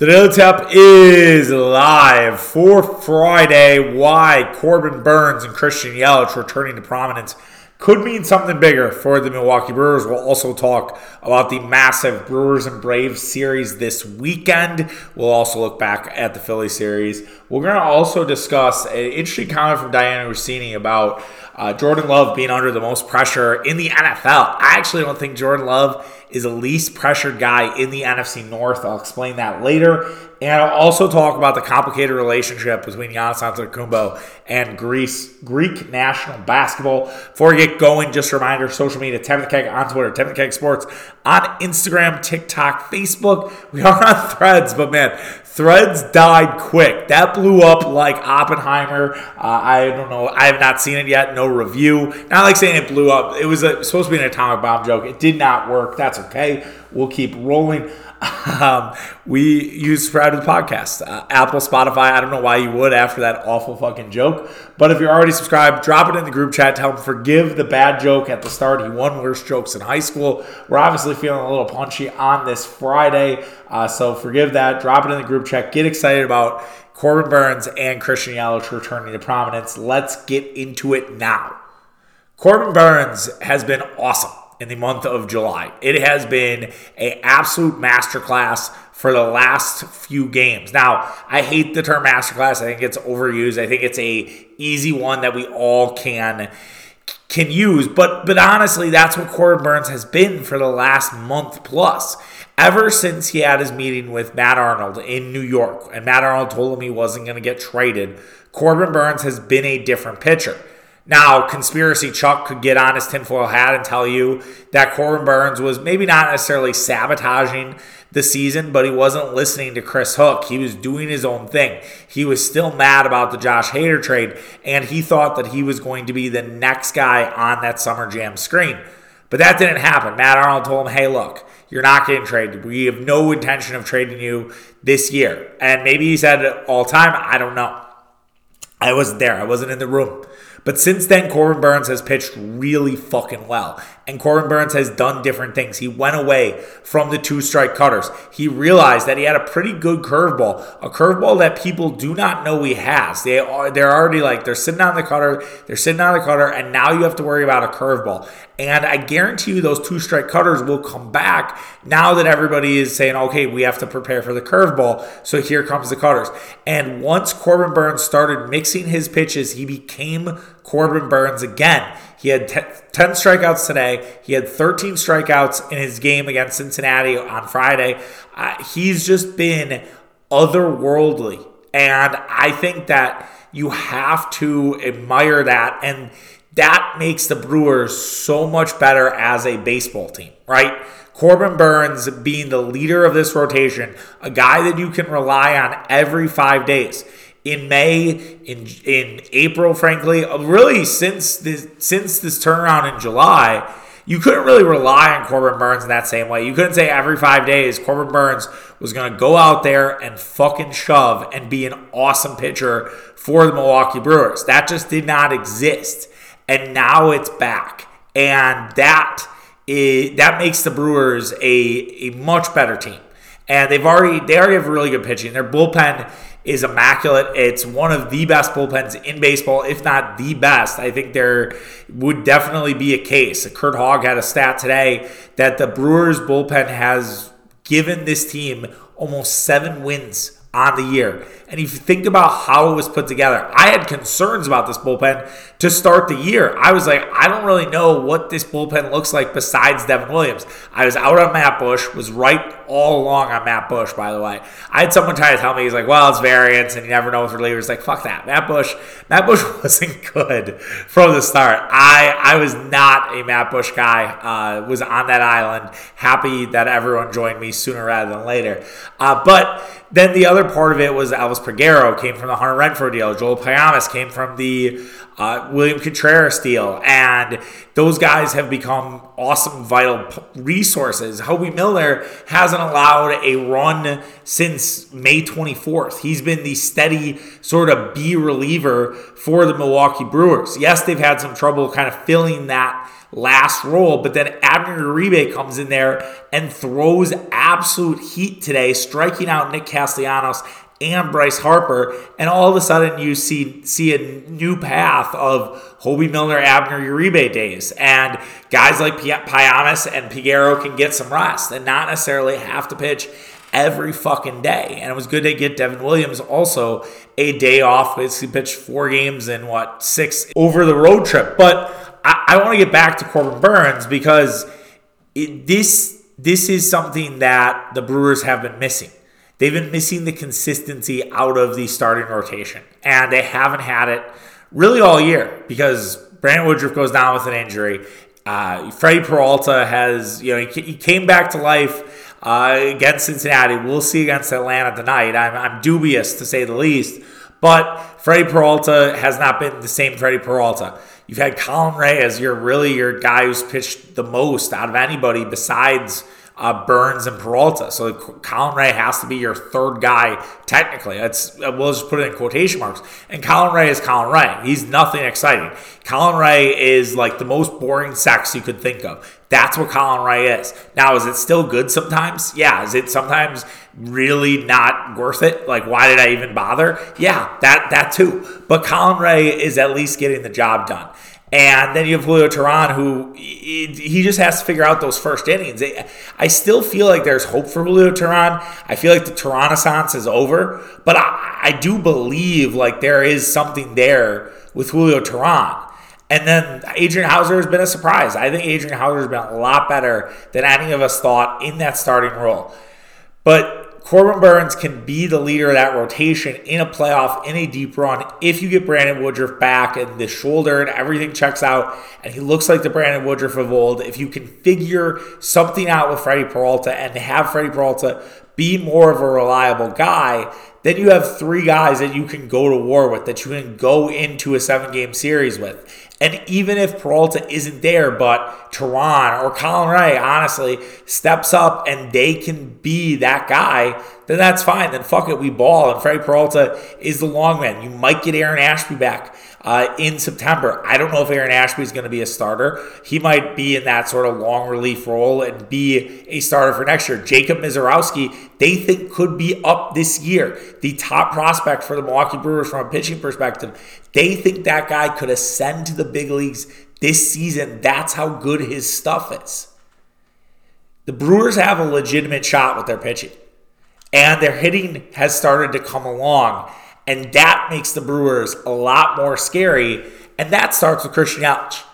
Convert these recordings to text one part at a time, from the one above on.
The Daily Tap is live for Friday. Why Corbin Burnes and Christian Yelich returning to prominence could mean something bigger for the Milwaukee Brewers. We'll also talk about the massive Brewers and Braves series this weekend. We'll also look back at the Philly series. We're going to also discuss an interesting comment from Dianna Russini about uh, Jordan Love being under the most pressure in the NFL. I actually don't think Jordan Love is the least pressured guy in the NFC North. I'll explain that later. And I'll also talk about the complicated relationship between Giannis Antetokounmpo and Greece, Greek national basketball. Before we get going, just a reminder, social media, Tim Keg on Twitter, Tim Keg Sports on Instagram, TikTok, Facebook. We are on threads, but man, Threads died quick. That blew up like Oppenheimer. Uh, I don't know. I have not seen it yet. No review. Not like saying it blew up. It was a, supposed to be an atomic bomb joke. It did not work. That's okay. We'll keep rolling. Um, we use the podcast, uh, Apple, Spotify. I don't know why you would after that awful fucking joke. But if you're already subscribed, drop it in the group chat. Tell him forgive the bad joke at the start. He won worse jokes in high school. We're obviously feeling a little punchy on this Friday. Uh, so forgive that. Drop it in the group chat. Get excited about Corbin Burnes and Christian Yelich returning to prominence. Let's get into it now. Corbin Burnes has been awesome in the month of July. It has been a absolute masterclass for the last few games. Now, I hate the term masterclass. I think it's overused. I think it's a easy one that we all can can use. But but honestly, that's what Corbin Burnes has been for the last month plus. Ever since he had his meeting with Matt Arnold in New York, and Matt Arnold told him he wasn't going to get traded, Corbin Burnes has been a different pitcher. Now, conspiracy Chuck could get on his tinfoil hat and tell you that Corbin Burnes was maybe not necessarily sabotaging the season, but he wasn't listening to Chris Hook. He was doing his own thing. He was still mad about the Josh Hader trade, and he thought that he was going to be the next guy on that Summer Jam screen. But that didn't happen. Matt Arnold told him, hey, look, you're not getting traded. We have no intention of trading you this year. And maybe he said it all time. I don't know. I wasn't there. I wasn't in the room. But since then, Corbin Burnes has pitched really fucking well. And Corbin Burnes has done different things. He went away from the two strike cutters. He realized that he had a pretty good curveball, a curveball that people do not know he has. They are they're already like they're sitting on the cutter, they're sitting on the cutter, and now you have to worry about a curveball. And I guarantee you those two strike cutters will come back now that everybody is saying, okay, we have to prepare for the curveball. So here comes the cutters. And once Corbin Burnes started mixing his pitches, he became Corbin Burnes again. He had 10 strikeouts today. He had 13 strikeouts in his game against Cincinnati on Friday. Uh, he's just been otherworldly. And I think that you have to admire that. And that makes the Brewers so much better as a baseball team, right? Corbin Burnes being the leader of this rotation, a guy that you can rely on every five days. In May, in in April, frankly, really since this since this turnaround in July, you couldn't really rely on Corbin Burnes in that same way. You couldn't say every five days Corbin Burnes was going to go out there and fucking shove and be an awesome pitcher for the Milwaukee Brewers. That just did not exist and now it's back, and that is that makes the Brewers a a much better team. And they've already they already have really good pitching. Their bullpen is immaculate. It's one of the best bullpens in baseball, if not the best. I think there would definitely be a case. Curt Hogg had a stat today that the Brewers bullpen has given this team almost seven wins on the year. And if you think about how it was put together, I had concerns about this bullpen to start the year. I was like, I don't really know what this bullpen looks like besides Devin Williams. I was out on Matt Bush, was right all along on Matt Bush, by the way. I had someone try to tell me, he's like, well, it's variance and you never know with relievers. Like, fuck that. Matt Bush, Matt Bush wasn't good from the start. I, I was not a Matt Bush guy, uh, was on that island. Happy that everyone joined me sooner rather than later. Uh, but then the other part of it was Elvis Peguero came from the Hunter Renfroe deal. Joel Payamps came from the uh, William Contreras deal. And those guys have become awesome, vital resources. Hoby Milner hasn't allowed a run since May 24th. He's been the steady sort of B reliever for the Milwaukee Brewers. Yes, they've had some trouble kind of filling that last role, but then Abner Uribe comes in there and throws absolute heat today, striking out Nick Castellanos and Bryce Harper, and all of a sudden you see see a new path of Hoby Milner, Abner Uribe days, and guys like Payamps and Peguero can get some rest and not necessarily have to pitch every fucking day. And it was good to get Devin Williams also a day off. He pitched four games in what six over the road trip. But I, I want to get back to Corbin Burnes because it, this this is something that the Brewers have been missing. They've been missing the consistency out of the starting rotation, and they haven't had it really all year because Brandon Woodruff goes down with an injury. Uh, Freddie Peralta has, you know, he, he came back to life uh, against Cincinnati. We'll see against Atlanta tonight. I'm, I'm dubious to say the least, but Freddie Peralta has not been the same Freddie Peralta. You've had Colin Rea as your really your guy who's pitched the most out of anybody besides uh, Burnes and Peralta. So Colin Rea has to be your third guy technically. That's we'll just put it in quotation marks. And Colin Rea is Colin Rea. He's nothing exciting. Colin Rea is like the most boring sex you could think of. That's what Colin Rea is. Now, is it still good sometimes? Yeah. Is it sometimes really not worth it? Like, why did I even bother? Yeah, that that too. But Colin Rea is at least getting the job done. And then you have Julio Teheran, who he just has to figure out those first innings. I still feel like there's hope for Julio Teheran. I feel like the Tehran is over, but I, I do believe like there is something there with Julio Teheran. And then Adrian Houser has been a surprise. I think Adrian Houser has been a lot better than any of us thought in that starting role. But Corbin Burnes can be the leader of that rotation in a playoff, in a deep run, if you get Brandon Woodruff back and the shoulder and everything checks out, and he looks like the Brandon Woodruff of old. If you can figure something out with Freddie Peralta and have Freddie Peralta be more of a reliable guy, then you have three guys that you can go to war with, that you can go into a seven game series with. And even if Peralta isn't there, but Teheran or Colin Rea, honestly, steps up and they can be that guy, then that's fine. Then fuck it, we ball. And Freddie Peralta is the long man. You might get Aaron Ashby back uh, in September. I don't know if Aaron Ashby is going to be a starter. He might be in that sort of long relief role and be a starter for next year. Jacob Misiorowski, they think could be up this year. The top prospect for the Milwaukee Brewers from a pitching perspective. They think that guy could ascend to the big leagues this season. That's how good his stuff is. The Brewers have a legitimate shot with their pitching, and their hitting has started to come along. And that makes the Brewers a lot more scary. And that starts with Christian Yelich.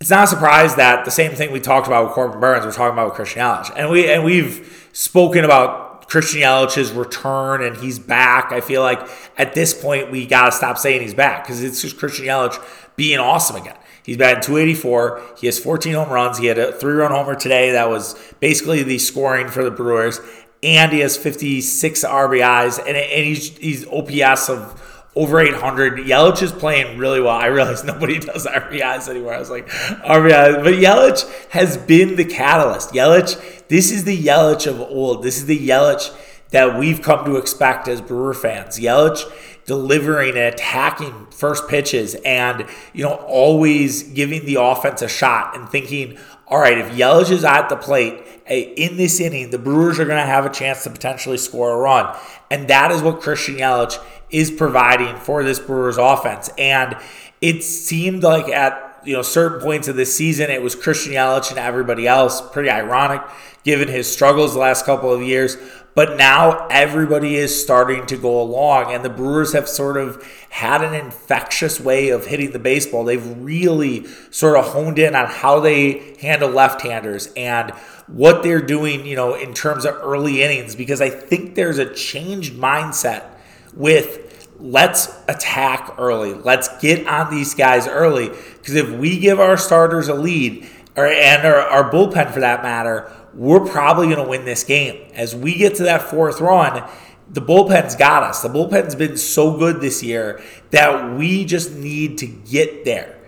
It's not a surprise that the same thing we talked about with Corbin Burnes, we're talking about with Christian Yelich. And we and we've spoken about Christian Yelich's return and he's back. I feel like at this point we gotta stop saying he's back because it's just Christian Yelich being awesome again. He's batting 284. He has 14 home runs. He had a three run homer today that was basically the scoring for the Brewers and he has 56 RBIs, and, and he's he's OPS of over 800. Yelich is playing really well. I realize nobody does RBIs anymore. I was like, RBIs. But Yelich has been the catalyst. Yelich, this is the Yelich of old. This is the Yelich that we've come to expect as Brewer fans. Yelich delivering and attacking first pitches and, you know, always giving the offense a shot and thinking, all right, if Yelich is at the plate eh, in this inning, the Brewers are going to have a chance to potentially score a run. And that is what Christian Yelich is providing for this Brewers offense. And it seemed like at you know certain points of this season it was Christian Yelich and everybody else. Pretty ironic given his struggles the last couple of years. But now everybody is starting to go along, and the Brewers have sort of had an infectious way of hitting the baseball. They've really sort of honed in on how they handle left handers and what they're doing, you know, in terms of early innings, because I think there's a changed mindset with let's attack early. Let's get on these guys early. Because if we give our starters a lead, or, and our, our bullpen for that matter, we're probably going to win this game. As we get to that fourth run, the bullpen's got us. The bullpen's been so good this year that we just need to get there.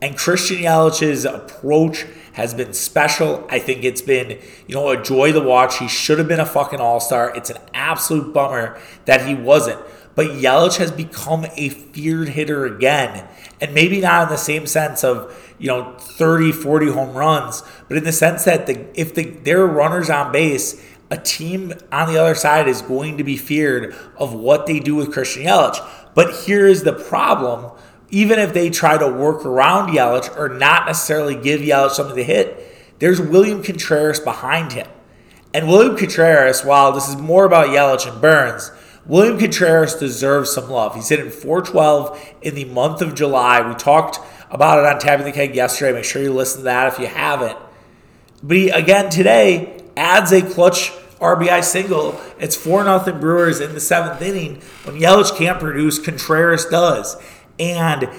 And Christian Yelich's approach has been special. I think it's been, you know, a joy to watch. He should have been a fucking all star. It's an absolute bummer that he wasn't. But Yelich has become a feared hitter again. And maybe not in the same sense of, you know, 30, 40 home runs, but in the sense that the, if the, there are runners on base, a team on the other side is going to be feared of what they do with Christian Yelich. But here is the problem. Even if they try to work around Yelich or not necessarily give Yelich something to hit, there's William Contreras behind him. And William Contreras, while this is more about Yelich and Burnes, William Contreras deserves some love. He's hitting 412 in the month of July. We talked about it on Tapping the Keg yesterday. Make sure you listen to that if you haven't. But he, again today adds a clutch RBI single. It's 4 0 Brewers in the seventh inning. When Yelich can't produce, Contreras does. And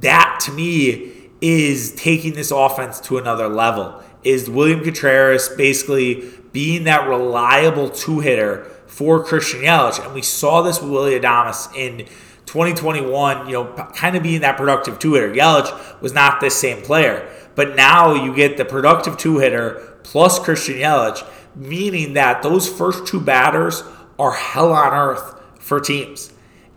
that to me is taking this offense to another level. Is William Contreras basically being that reliable two hitter for Christian Yelich? And we saw this with Willie Adames in 2021, you know, kind of being that productive two hitter. Yelich was not this same player. But now you get the productive two hitter plus Christian Yelich meaning that those first two batters are hell on earth for teams.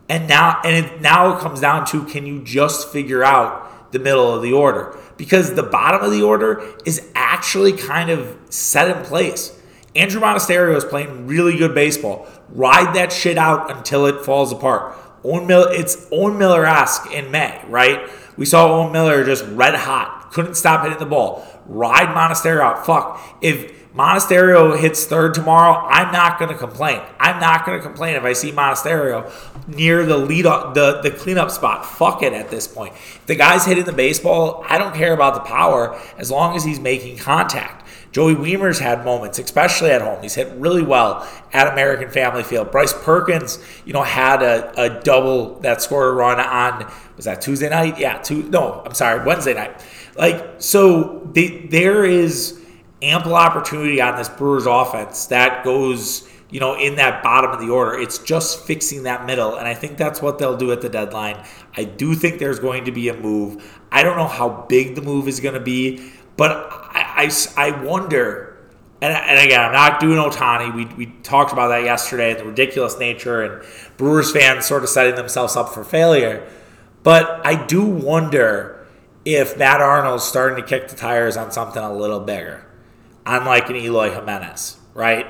And now and it, now it comes down to can you just figure out the middle of the order? Because the bottom of the order is actually kind of set in place. Andrew Monasterio is playing really good baseball. Ride that shit out until it falls apart. Owen Miller, it's Owen Miller-esque in May, right? We saw Owen Miller just red hot, couldn't stop hitting the ball. Ride Monasterio out. Fuck. If Monasterio hits third tomorrow, I'm not to complain. I'm not to complain if I see Monasterio near the lead up, the, the cleanup spot. Fuck it at this point. If the guy's hitting the baseball, I don't care about the power as long as he's making contact. Joey Wiemer's had moments, especially at home. He's hit really well at American Family Field. Bryce Perkins, you know, had a, a double that scored a run on was that Tuesday night? Yeah, two. No, I'm sorry, Wednesday night. Like so, they, there is ample opportunity on this Brewers offense that goes, you know, in that bottom of the order. It's just fixing that middle, and I think that's what they'll do at the deadline. I do think there's going to be a move. I don't know how big the move is going to be, but I, I, I wonder. And, and again, I'm not doing Ohtani. We, we talked about that yesterday, the ridiculous nature, and Brewers fans sort of setting themselves up for failure. But I do wonder if Matt Arnold's starting to kick the tires on something a little bigger unlike an Eloy Jimenez, right?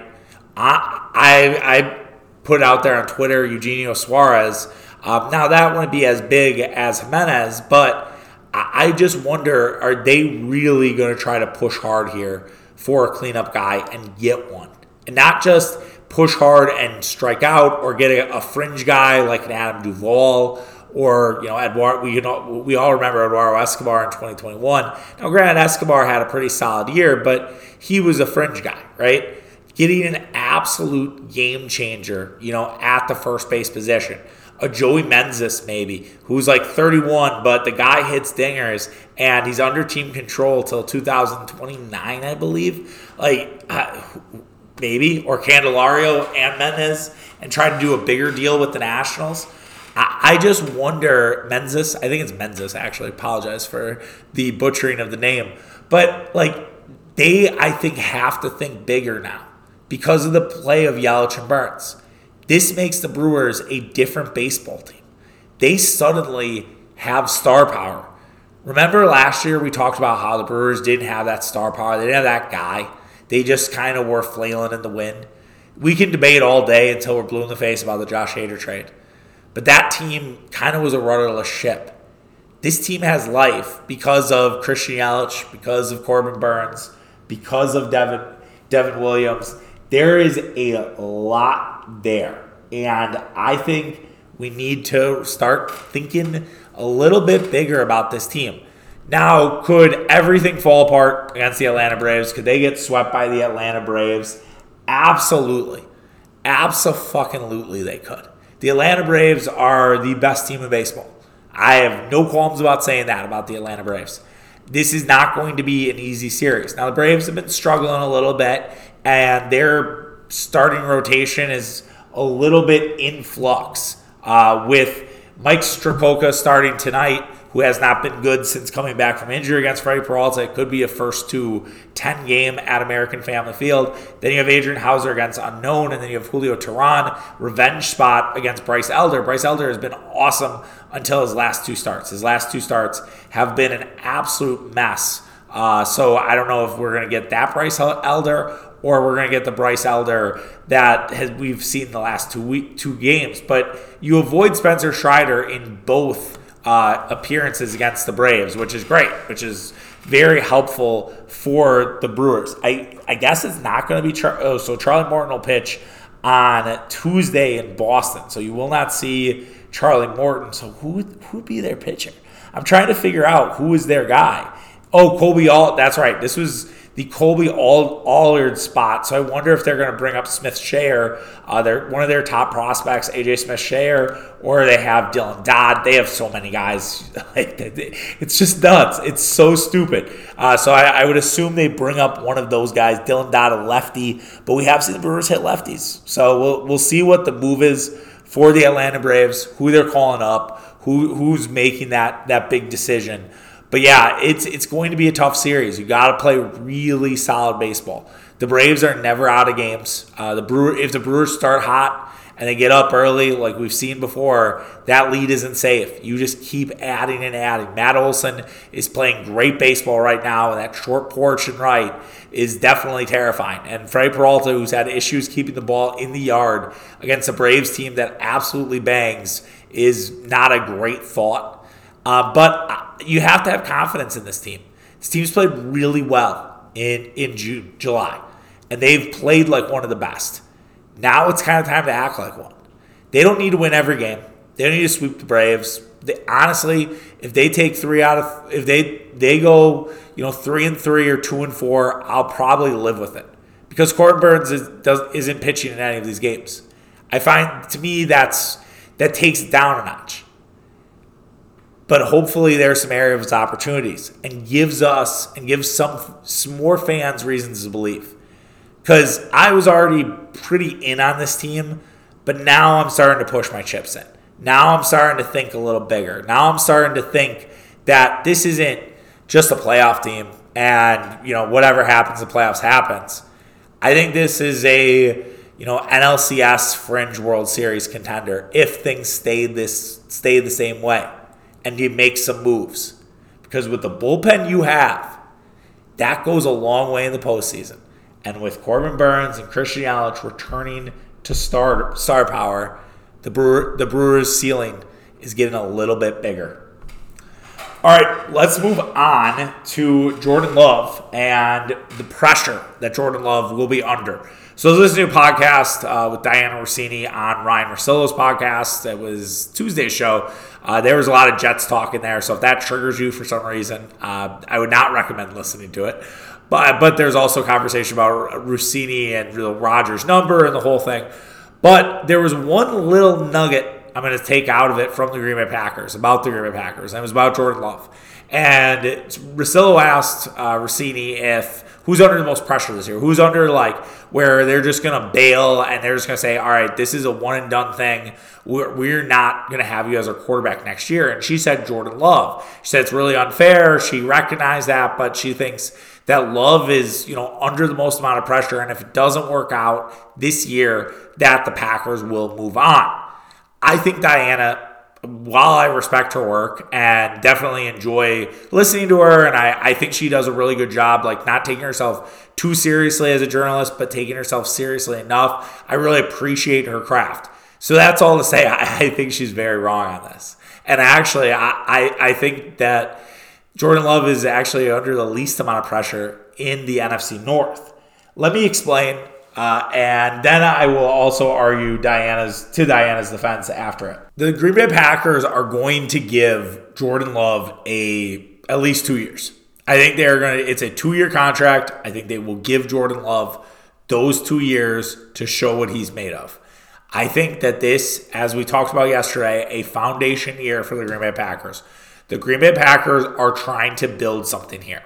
I, I, I put out there on Twitter Eugenio Suarez. Um, now that wouldn't be as big as Jimenez, but I, just wonder: Are they really going to try to push hard here for a cleanup guy and get one, and not just push hard and strike out, or get a, a fringe guy like an Adam Duvall or you know Eduardo. We you know we all remember Eduardo Escobar in 2021. Now, granted, Escobar had a pretty solid year, but he was a fringe guy, right? Getting an absolute game changer, you know, at the first base position. A Joey Meneses, maybe, who's like 31, but the guy hits dingers and he's under team control till 2029, I believe. Like, uh, maybe, or Candelario and Meneses, and try to do a bigger deal with the Nationals. I, just wonder, Meneses, I think it's Meneses, actually. Apologize for the butchering of the name. But, like, they, I think, have to think bigger now because of the play of Yelich and Burnes. This makes the Brewers a different baseball team. They suddenly have star power. Remember last year we talked about how the Brewers didn't have that star power. They didn't have that guy. They just kind of were flailing in the wind. We can debate all day until we're blue in the face about the Josh Hader trade. But that team kind of was a rudderless ship. This team has life because of Christian Yelich, because of Corbin Burnes, because of Devin Devin Williams. There is a lot there. And I think we need to start thinking a little bit bigger about this team. Now, could everything fall apart against the Atlanta Braves? Could they get swept by the Atlanta Braves? Absolutely. Absolutely, they could. The Atlanta Braves are the best team in baseball. I have no qualms about saying that about the Atlanta Braves. This is not going to be an easy series. Now, the Braves have been struggling a little bit, and their starting rotation is a little bit in flux uh, with Mike Strzokowski starting tonight, who has not been good since coming back from injury against Freddie Peralta. It could be a first to 10 game at American Family Field. Then you have Adrian Houser against Unknown, and then you have Julio Teheran, revenge spot against Bryce Elder. Bryce Elder has been awesome until his last two starts. His last two starts have been an absolute mess. Uh, so I don't know if we're going to get that Bryce Elder or we're going to get the Bryce Elder that has, we've seen the last two week, two games. But you avoid Spencer Strider in both uh, appearances against the Braves, which is great, which is very helpful for the Brewers. I, I guess it's not going to be Char- oh, so Charlie Morton will pitch on Tuesday in Boston, so you will not see Charlie Morton. So who who be their pitcher? I'm trying to figure out who is their guy. Oh, Kolby All. That's right. This was the Colby All Allard spot. So I wonder if they're going to bring up Smith Share, uh, they're one of their top prospects, AJ Smith-Shawver, or they have Dylan Dodd. They have so many guys. it's just nuts. It's so stupid. Uh, so I, I, would assume they bring up one of those guys, Dylan Dodd, a lefty. But we have seen the Brewers hit lefties. So we'll, we'll see what the move is for the Atlanta Braves, who they're calling up, who who's making that that big decision. But yeah, it's it's going to be a tough series. You got to play really solid baseball. The Braves are never out of games. Uh, the Brewer, if the Brewers start hot and they get up early, like we've seen before, that lead isn't safe. You just keep adding and adding. Matt Olson is playing great baseball right now, and that short porch and right is definitely terrifying. And Freddie Peralta, who's had issues keeping the ball in the yard against a Braves team that absolutely bangs, is not a great thought. Uh, but you have to have confidence in this team. This team's played really well in in June, July, and they've played like one of the best. Now it's kind of time to act like one. They don't need to win every game. They don't need to sweep the Braves. They, honestly, if they take three out of if they they go you know three and three or two and four, I'll probably live with it because Corbin Burnes is, does, isn't pitching in any of these games. I find to me that's that takes down a notch but hopefully there's some areas of opportunities and gives us and gives some, some more fans reasons to believe. Because I was already pretty in on this team, but now I'm starting to push my chips in. Now I'm starting to think a little bigger. Now I'm starting to think that this isn't just a playoff team and, you know, whatever happens the playoffs happens. I think this is a, you know, NLCS fringe World Series contender if things stay this stay the same way and you make some moves. Because with the bullpen you have, that goes a long way in the postseason. And with Corbin Burnes and Christian Yelich returning to star star power, the Brewer, the Brewers' ceiling is getting a little bit bigger. All right, let's move on to Jordan Love and the pressure that Jordan Love will be under. So to a podcast uh, with Dianna Russini on Ryen Russillo's podcast. It was Tuesday's show. Uh, there was a lot of Jets talk in there. So if that triggers you for some reason, uh, I would not recommend listening to it. But but there's also conversation about Russini and the Rodgers number and the whole thing. But there was one little nugget I'm going to take out of it from the Green Bay Packers about the Green Bay Packers, and it was about Jordan Love. And Russillo asked uh, Russini if who's under the most pressure this year? Who's under like where they're just to bail and they're just to say, all right, this is a one and done thing. We're, we're not to have you as our quarterback next year. And she said Jordan Love. She said it's really unfair. She recognized that, but she thinks that Love is, you know, under the most amount of pressure. And if it doesn't work out this year, that the Packers will move on. I think Dianna while I respect her work and definitely enjoy listening to her, and I, I think she does a really good job, like not taking herself too seriously as a journalist, but taking herself seriously enough. I really appreciate her craft. So that's all to say. I, I think she's very wrong on this. And actually, I, I, I think that Jordan Love is actually under the least amount of pressure in the NFC North. Let me explain uh, and then I will also argue Dianna's to Dianna's defense after it. The Green Bay Packers are going to give Jordan Love a at least two years. I think they're going to. It's a two year contract. I think they will give Jordan Love those two years to show what he's made of. I think that this, as we talked about yesterday, a foundation year for the Green Bay Packers. The Green Bay Packers are trying to build something here.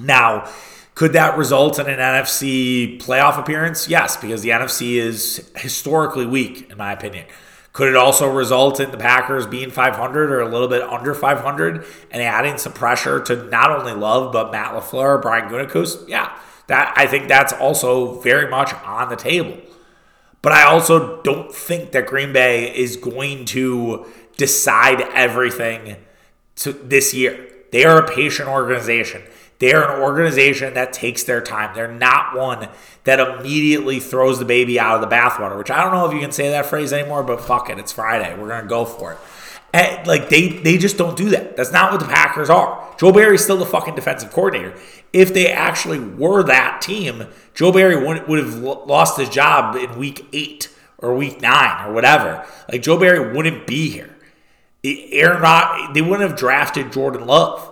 Now, could that result in an NFC playoff appearance? Yes, because the NFC is historically weak, in my opinion. Could it also result in the Packers being 500 or a little bit under 500 and adding some pressure to not only Love but Matt LaFleur, Brian Gutekunst? Yeah, that I think that's also very much on the table. But I also don't think that Green Bay is going to decide everything to this year. They are a patient organization. They are an organization that takes their time. They're not one that immediately throws the baby out of the bathwater, which I don't know if you can say that phrase anymore, but fuck it. It's Friday. We're going to go for it. And like they they just don't do that. That's not what the Packers are. Joe Barry's still the fucking defensive coordinator. If they actually were that team, Joe Barry would, would have lost his job in week eight or week nine or whatever. Like Joe Barry wouldn't be here. Aaron Rod, they wouldn't have drafted Jordan Love.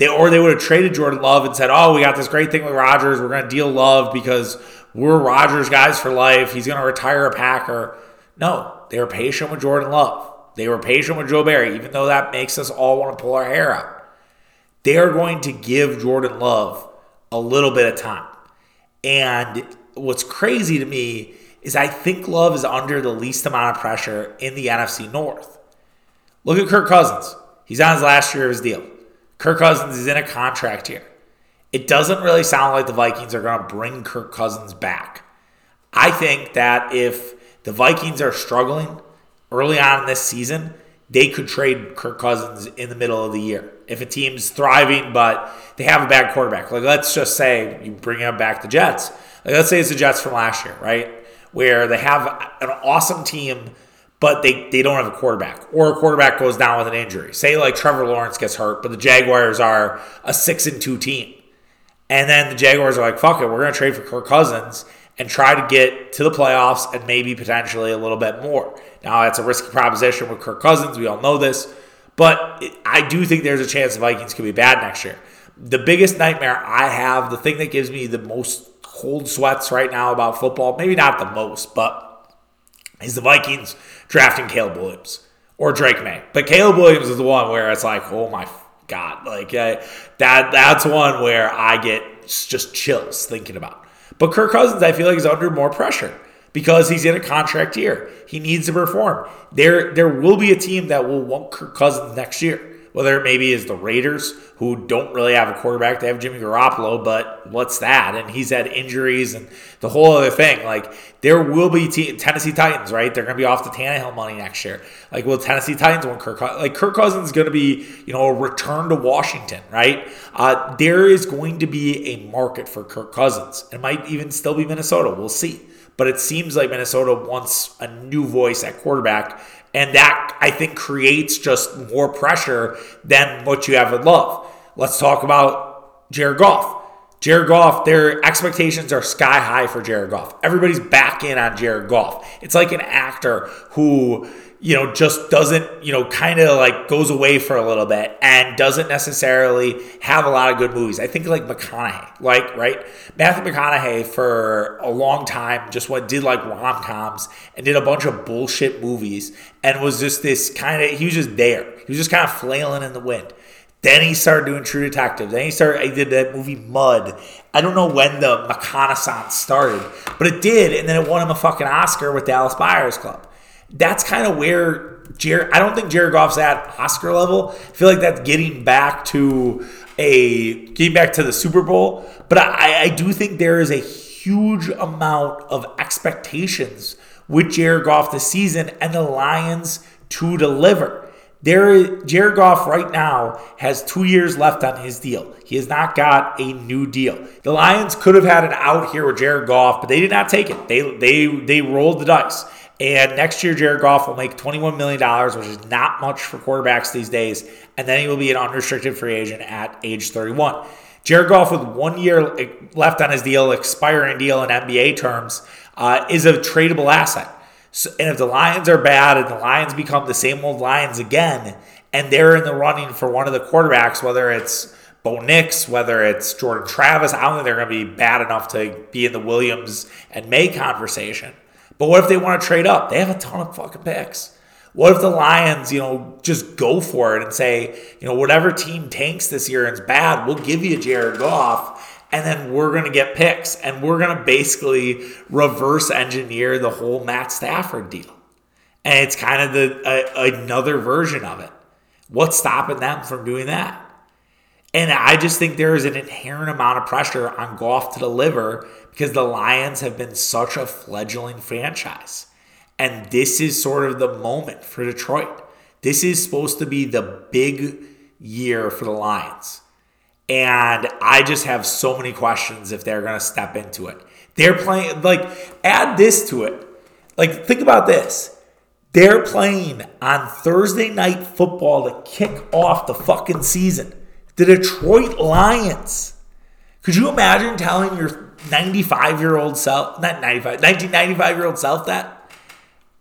They or they would have traded Jordan Love and said, "Oh, we got this great thing with Rodgers. We're going to deal Love because we're Rodgers guys for life. He's going to retire a Packer." No, they were patient with Jordan Love. They were patient with Joe Barry, even though that makes us all want to pull our hair out. They are going to give Jordan Love a little bit of time. And what's crazy to me is I think Love is under the least amount of pressure in the NFC North. Look at Kirk Cousins. He's on his last year of his deal. Kirk Cousins is in a contract here. It doesn't really sound like the Vikings are going to bring Kirk Cousins back. I think that if the Vikings are struggling early on in this season, they could trade Kirk Cousins in the middle of the year. If a team's thriving, but they have a bad quarterback, like let's just say you bring him back the Jets. Like let's say it's the Jets from last year, right? Where they have an awesome team but they, they don't have a quarterback, or a quarterback goes down with an injury. Say like Trevor Lawrence gets hurt, but the Jaguars are a six and two team, and then the Jaguars are like, "Fuck it, we're going to trade for Kirk Cousins and try to get to the playoffs and maybe potentially a little bit more." Now that's a risky proposition with Kirk Cousins. We all know this, but I do think there's a chance the Vikings could be bad next year. The biggest nightmare I have, the thing that gives me the most cold sweats right now about football, maybe not the most, but is the Vikings drafting Caleb Williams or Drake Maye. But Caleb Williams is the one where it's like, oh my god, like uh, that. That's one where I get just chills thinking about. But Kirk Cousins, I feel like is under more pressure because he's in a contract year. He needs to perform. There, there will be a team that will want Kirk Cousins next year whether it maybe is the Raiders, who don't really have a quarterback. They have Jimmy Garoppolo, but what's that? And he's had injuries and the whole other thing. Like, there will be Tennessee Titans, right? They're going to be off the Tannehill money next year. Like, will Tennessee Titans want Kirk Like, Kirk Cousins is going to be, you know, a return to Washington, right? Uh, there is going to be a market for Kirk Cousins. It might even still be Minnesota. We'll see. But it seems like Minnesota wants a new voice at quarterback and that, I think, creates just more pressure than what you have with Love. Let's talk about Jared Goff. Jared Goff, their expectations are sky high for Jared Goff. Everybody's back in on Jared Goff. It's like an actor who you know, just doesn't, you know, kind of like goes away for a little bit and doesn't necessarily have a lot of good movies. I think like McConaughey, like, right? Matthew McConaughey for a long time just went, did like rom coms and did a bunch of bullshit movies and was just this kind of, he was just there. He was just kind of flailing in the wind. Then he started doing True Detective. Then he started, he did that movie Mud. I don't know when the McConaissance started, but it did. And then it won him a fucking Oscar with Dallas Buyers Club that's kind of where Jared. I don't think Jared Goff's at Oscar level. I feel like that's getting back to a getting back to the Super Bowl. But I, I do think there is a huge amount of expectations with Jared Goff this season and the Lions to deliver. There, Jared Goff right now has two years left on his deal. He has not got a new deal. The Lions could have had an out here with Jared Goff, but they did not take it. They they they rolled the dice. And next year, Jared Goff will make $21 million, which is not much for quarterbacks these days. And then he will be an unrestricted free agent at age 31. Jared Goff, with one year left on his deal, expiring deal in NBA terms, uh, is a tradable asset. So, and if the Lions are bad and the Lions become the same old Lions again, and they're in the running for one of the quarterbacks, whether it's Bo Nix, whether it's Jordan Travis, I don't think they're going to be bad enough to be in the Williams and Maye conversation. But what if they want to trade up? They have a ton of fucking picks. What if the Lions, you know, just go for it and say, you know, whatever team tanks this year and is bad, we'll give you Jared Goff, and then we're going to get picks, and we're going to basically reverse engineer the whole Matt Stafford deal. And it's kind of the another version of it. What's stopping them from doing that? And I just think there is an inherent amount of pressure on Goff to deliver because the Lions have been such a fledgling franchise. And this is sort of the moment for Detroit. This is supposed to be the big year for the Lions. And I just have so many questions if they're going to step into it. They're playing, like, add this to it. Like, think about this. They're playing on Thursday night football to kick off the fucking season. The Detroit Lions. Could you imagine telling your 95 year old self, not 95, 1995 year old self that?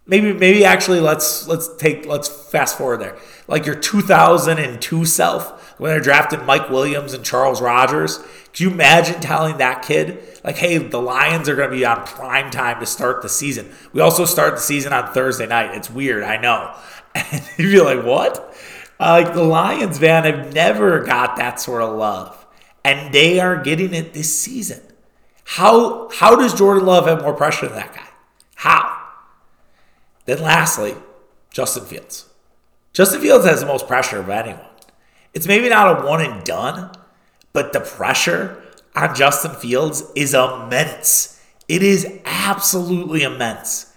Maybe, maybe actually let's let's take let's fast forward there. Like your 2002 self when they're drafting Mike Williams and Charles Rogers. Could you imagine telling that kid like, "Hey, the Lions are going to be on prime time to start the season. We also start the season on Thursday night. It's weird, I know." And you'd be like, "What?" Uh, like the Lions, man, have never got that sort of love, and they are getting it this season. How how does Jordan Love have more pressure than that guy? How? Then lastly, Justin Fields. Justin Fields has the most pressure of anyone. It's maybe not a one and done, but the pressure on Justin Fields is immense. It is absolutely immense.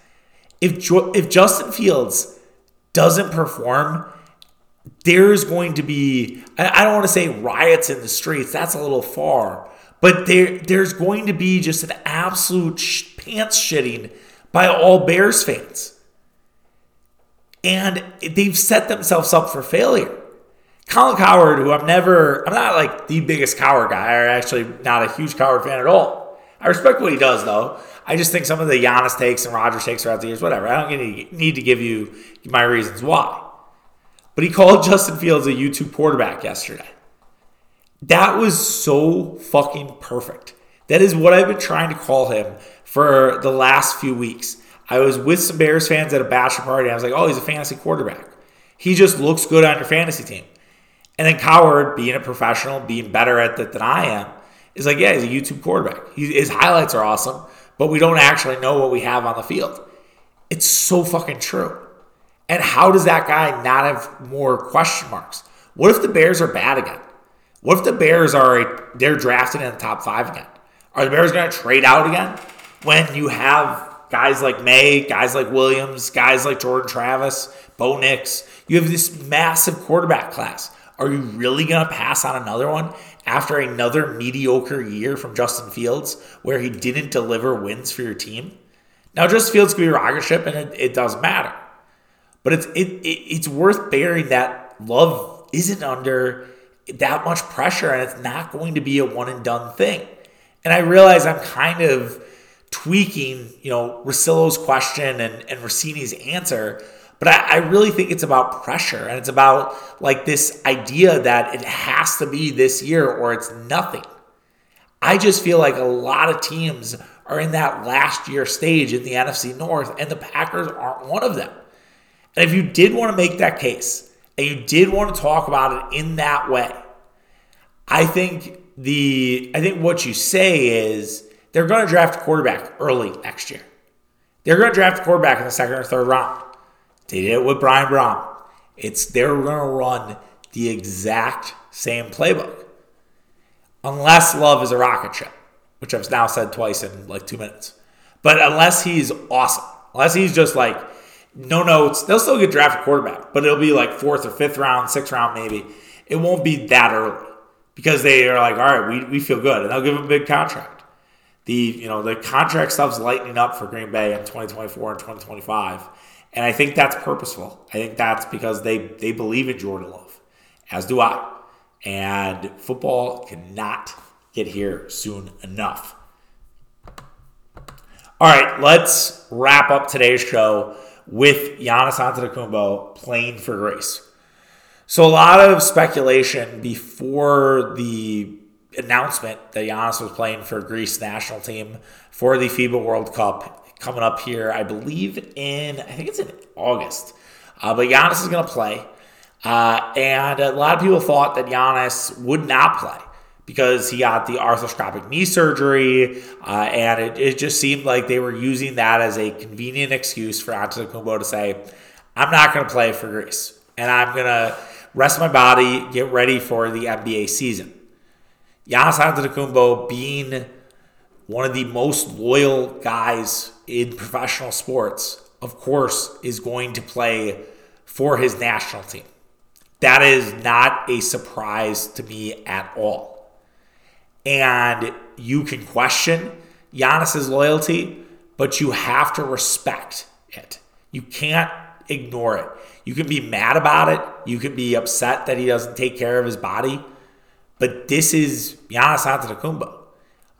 If if Justin Fields doesn't perform, there's going to be I don't want to say riots in the streets. That's a little far, but there there's going to be just an absolute sh- pants shitting by all Bears fans. And they've set themselves up for failure. Colin Cowherd, who I'm never, I'm not like the biggest Cowherd guy, or actually not a huge Cowherd fan at all. I respect what he does, though. I just think some of the Giannis takes and Rodgers takes throughout the years, whatever. I don't need to give you my reasons why. But he called Justin Fields a YouTube quarterback yesterday. That was so fucking perfect. That is what I've been trying to call him for the last few weeks. I was with some Bears fans at a bachelor party. I was like, oh, he's a fantasy quarterback. He just looks good on your fantasy team. And then Cowherd, being a professional, being better at it than I am, is like, yeah, he's a YouTube quarterback. He, his highlights are awesome, but we don't actually know what we have on the field. It's so fucking true. And how does that guy not have more question marks? What if the Bears are bad again? What if the Bears are they're drafted in the top five again? Are the Bears going to trade out again when you have guys like Maye, guys like Williams, guys like Jordan Travis, Bo Nix? You have this massive quarterback class. Are you really going to pass on another one after another mediocre year from Justin Fields where he didn't deliver wins for your team? Now, Justin Fields could be a rocket ship, and it, it doesn't matter. But it's it, it, it's worth bearing that Love isn't under that much pressure, and it's not going to be a one and done thing. And I realize I'm kind of tweaking, you know, Russillo's question and, and Russini's answer but I, I, really think it's about pressure and it's about like this idea that it has to be this year or it's nothing. I just feel like a lot of teams are in that last year stage in the NFC North, and the Packers aren't one of them. And if you did want to make that case and you did want to talk about it in that way, I think the I think what you say is they're going to draft a quarterback early next year. They're going to draft a quarterback in the second or third round. They did it with Brian Brohm. It's they're going to run the exact same playbook, unless Love is a rocket ship, which I've now said twice in like two minutes. But unless he's awesome, unless he's just like no notes, they'll still get drafted quarterback, but it'll be like fourth or fifth round, sixth round maybe. It won't be that early because they are like, all right, we, we feel good, and they'll give him a big contract. The you know the contract stuff's lightening up for Green Bay in 2024 and 2025 and I think that's purposeful. I think that's because they, they believe in Jordan Love, as do I. And football cannot get here soon enough. All right, let's wrap up today's show with Giannis Antetokounmpo playing for Greece. So a lot of speculation before the announcement that Giannis was playing for Greece national team for the FIBA World Cup coming up here, I believe in, I think it's in August. Uh, but Giannis is going to play. Uh, and a lot of people thought that Giannis would not play because he got the arthroscopic knee surgery, uh, and it, it just seemed like they were using that as a convenient excuse for Antetokounmpo to say, "I'm not going to play for Greece, and I'm going to rest my body, get ready for the NBA season." Giannis Antetokounmpo being one of the most loyal guys in professional sports, of course, is going to play for his national team. That is not a surprise to me at all. And you can question Giannis's loyalty, but you have to respect it. You can't ignore it. You can be mad about it. You can be upset that he doesn't take care of his body. But this is Giannis Antetokounmpo.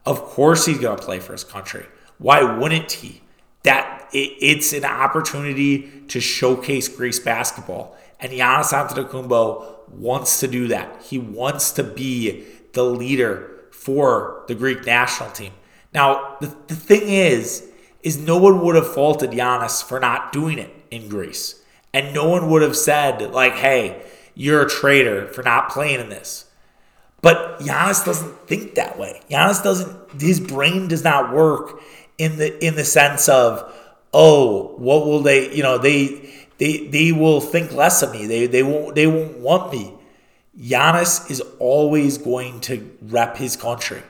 Of course, he's going to play for his country. Why wouldn't he? That it, it's an opportunity to showcase Greece basketball, and Giannis Antetokounmpo wants to do that. He wants to be the leader for the Greek national team. Now, the, the thing is, is no one would have faulted Giannis for not doing it in Greece, and no one would have said like, "Hey, you're a traitor for not playing in this." But Giannis doesn't think that way. Giannis doesn't. His brain does not work in the in the sense of, oh, what will they? You know, they they they will think less of me. They they won't they won't want me. Giannis is always going to rep his country.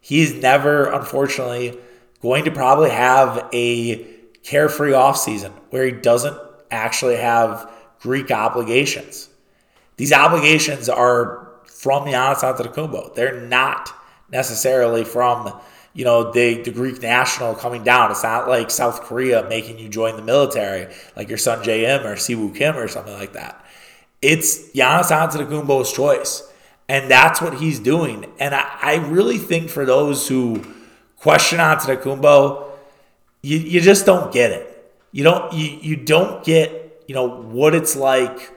He is never, unfortunately, going to probably have a carefree offseason where he doesn't actually have Greek obligations. These obligations are from Giannis Antetokounmpo. They're not necessarily from you know the, the Greek national coming down. It's not like South Korea making you join the military, like your son JM or Siwoo Kim or something like that. It's Giannis Antetokounmpo's choice, and that's what he's doing. And I, I really think for those who question Antetokounmpo, you, you just don't get it. You don't you, you don't get you know what it's like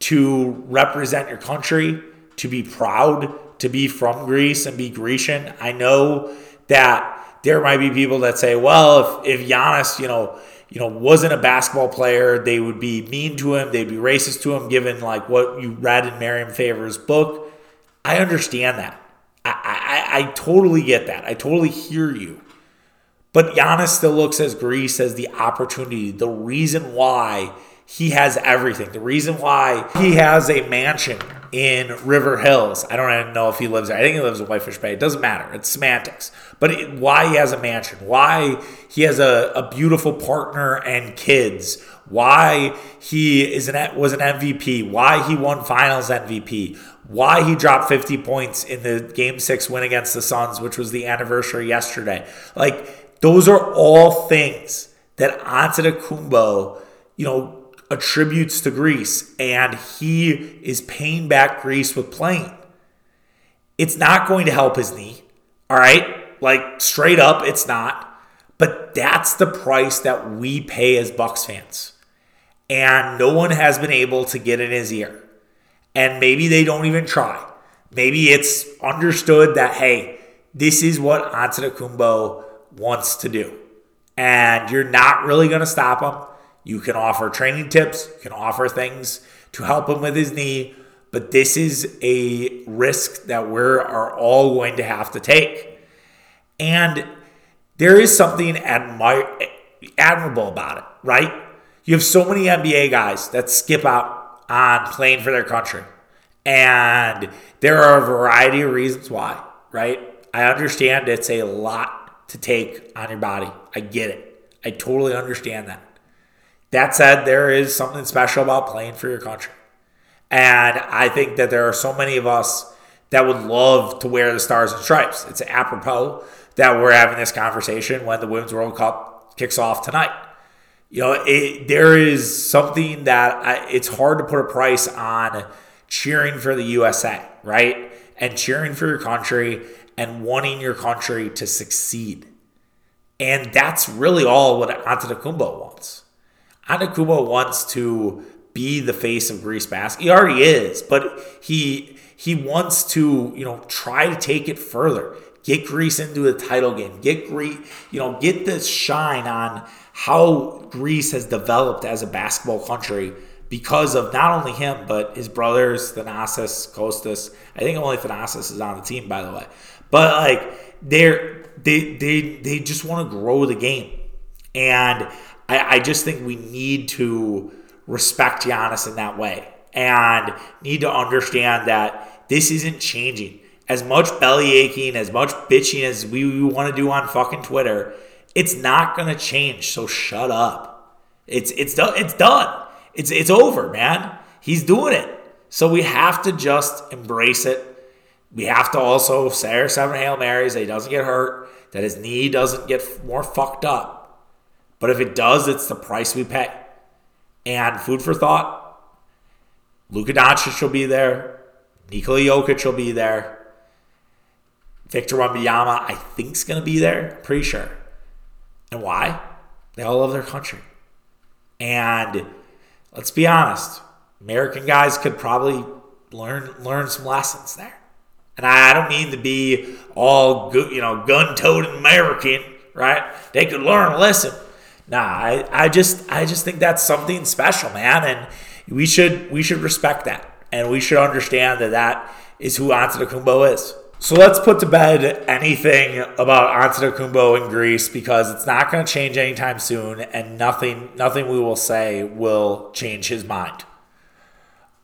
to represent your country to be proud to be from Greece and be Grecian. I know that there might be people that say, well, if, if Giannis, you know, you know, wasn't a basketball player, they would be mean to him, they'd be racist to him, given like what you read in Mirin Fader's book. I understand that. I, I, I totally get that. I totally hear you. But Giannis still looks as Greece as the opportunity, the reason why he has everything. The reason why he has a mansion in River Hills, I don't even know if he lives there. I think he lives in Whitefish Bay. It doesn't matter. It's semantics. But it, why he has a mansion, why he has a, a beautiful partner and kids, why he is an was an MVP, why he won Finals MVP, why he dropped 50 points in the Game Six win against the Suns, which was the anniversary yesterday. Like those are all things that Antetokounmpo, you know, attributes to Greece, and he is paying back Greece with playing. It's not going to help his knee. All right? Like straight up, it's not. But that's the price that we pay as Bucks fans. And no one has been able to get in his ear. And maybe they don't even try. Maybe it's understood that, hey, this is what Antetokounmpo wants to do. And you're not really going to stop him. You can offer training tips, you can offer things to help him with his knee, but this is a risk that we are all going to have to take. And there is something admir- admirable about it, right? You have so many NBA guys that skip out on playing for their country. And there are a variety of reasons why, right? I understand it's a lot to take on your body. I get it. I totally understand that. That said, there is something special about playing for your country. And I think that there are so many of us that would love to wear the stars and stripes. It's apropos that we're having this conversation when the Women's World Cup kicks off tonight. You know, it, there is something that I, it's hard to put a price on cheering for the USA, right? And cheering for your country and wanting your country to succeed. And that's really all what Antetokounmpo wants. Antetokounmpo wants to be the face of Greece basketball. He already is, but he he wants to you know try to take it further. Get Greece into the title game. Get Greece, you know, get this shine on how Greece has developed as a basketball country because of not only him but his brothers, Thanasis, Kostas. I think only Thanasis is on the team, by the way. But like they're they they they just want to grow the game, and I, I just think we need to respect Giannis in that way and need to understand that this isn't changing. As much belly aching, as much bitching as we, we want to do on fucking Twitter, it's not gonna change. So shut up. It's it's done. It's done. It's it's over, man. He's doing it. So we have to just embrace it. We have to also say our seven Hail Marys that he doesn't get hurt, that his knee doesn't get more fucked up. But if it does, it's the price we pay. And food for thought, Luka Doncic will be there. Nikola Jokic will be there. Victor Wembanyama, I think, is going to be there. Pretty sure. And why? They all love their country. And let's be honest, American guys could probably learn learn some lessons there. And I don't mean to be all good, you know, gun-toting American, right? They could learn a lesson. Nah, I, I just I just think that's something special, man. And we should we should respect that, and we should understand that that is who Antetokounmpo is. So let's put to bed anything about Antetokounmpo in Greece because it's not going to change anytime soon, and nothing nothing we will say will change his mind.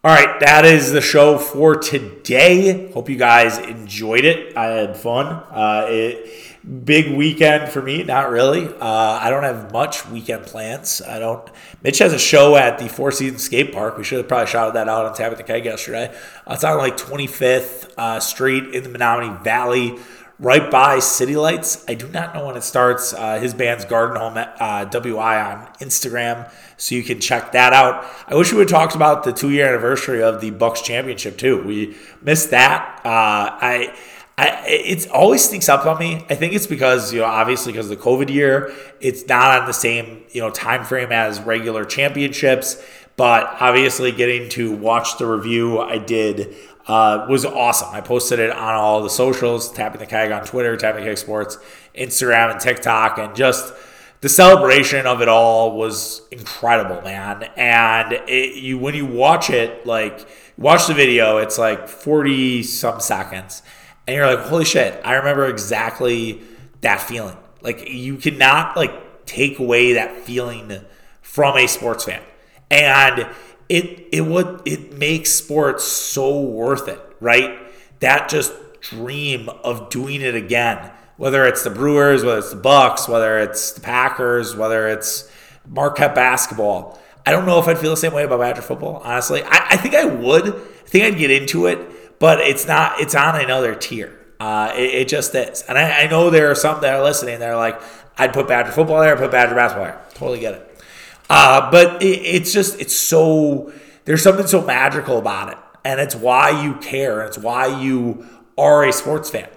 All right, that is the show for today. Hope you guys enjoyed it. I had fun. Uh, it, big weekend for me, not really. Uh, I don't have much weekend plans. I don't. Mitch has a show at the Four Seasons Skate Park. We should have probably shouted that out on Tap the Keg yesterday. Uh, it's on like 25th uh, Street in the Menomonee Valley right by City Lights. I do not know when it starts. Uh, his band's Garden Home uh, WI on Instagram, so you can check that out. I wish we would talked about the two year anniversary of the Bucks championship too. We missed that. Uh, I. I, it always sneaks up on me. I think it's because you know, obviously because of the COVID year, it's not on the same you know time frame as regular championships. But obviously, getting to watch the review I did uh, was awesome. I posted it on all the socials, tapping the keg on Twitter, tapping the keg sports, Instagram, and TikTok, and just the celebration of it all was incredible, man. And it, you when you watch it, like watch the video, it's like forty some seconds, and you're like, holy shit! I remember exactly that feeling. Like you cannot like take away that feeling from a sports fan, and it it would it makes sports so worth it, right? That just dream of doing it again, whether it's the Brewers, whether it's the Bucks, whether it's the Packers, whether it's Marquette basketball. I don't know if I'd feel the same way about Badger football, honestly. I, I think I would. I think I'd get into it, but it's not. It's on another tier. Uh, it, it, just is, and I, I know there are some that are listening. They're like, I'd put Badger football there, put Badger basketball there. Totally get it. Uh, but it, it's just, it's so, there's something so magical about it. And it's why you care. It's why you are a sports fan.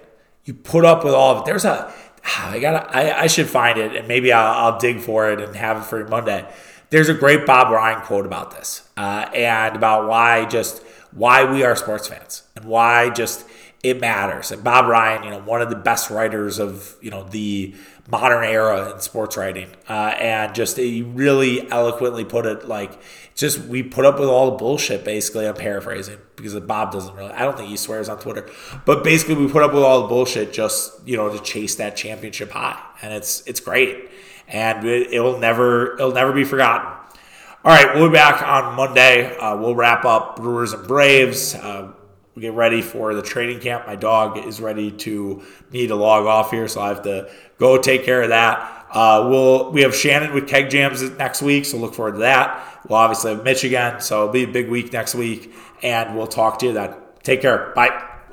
You put up with all of it. There's a, I gotta, I, I should find it and maybe I'll, I'll, dig for it and have it for Monday. There's a great Bob Ryan quote about this uh, and about why just, why we are sports fans and why just it matters. And Bob Ryan, you know, one of the best writers of, you know, the modern era in sports writing. Uh, and just he really eloquently put it like, just we put up with all the bullshit, basically. I'm paraphrasing because Bob doesn't really, I don't think he swears on Twitter, but basically we put up with all the bullshit just, you know, to chase that championship high. And it's, it's great. And it, it will never, it'll never be forgotten. All right, we'll be back on Monday. Uh, we'll wrap up Brewers and Braves. Uh, we get ready for the training camp. My dog is ready to need to log off here, so I have to go take care of that. Uh, we'll we have Shannon with Keg Jams next week, so look forward to that. We'll obviously have Mitch again, so it'll be a big week next week, and we'll talk to you then. Take care. Bye.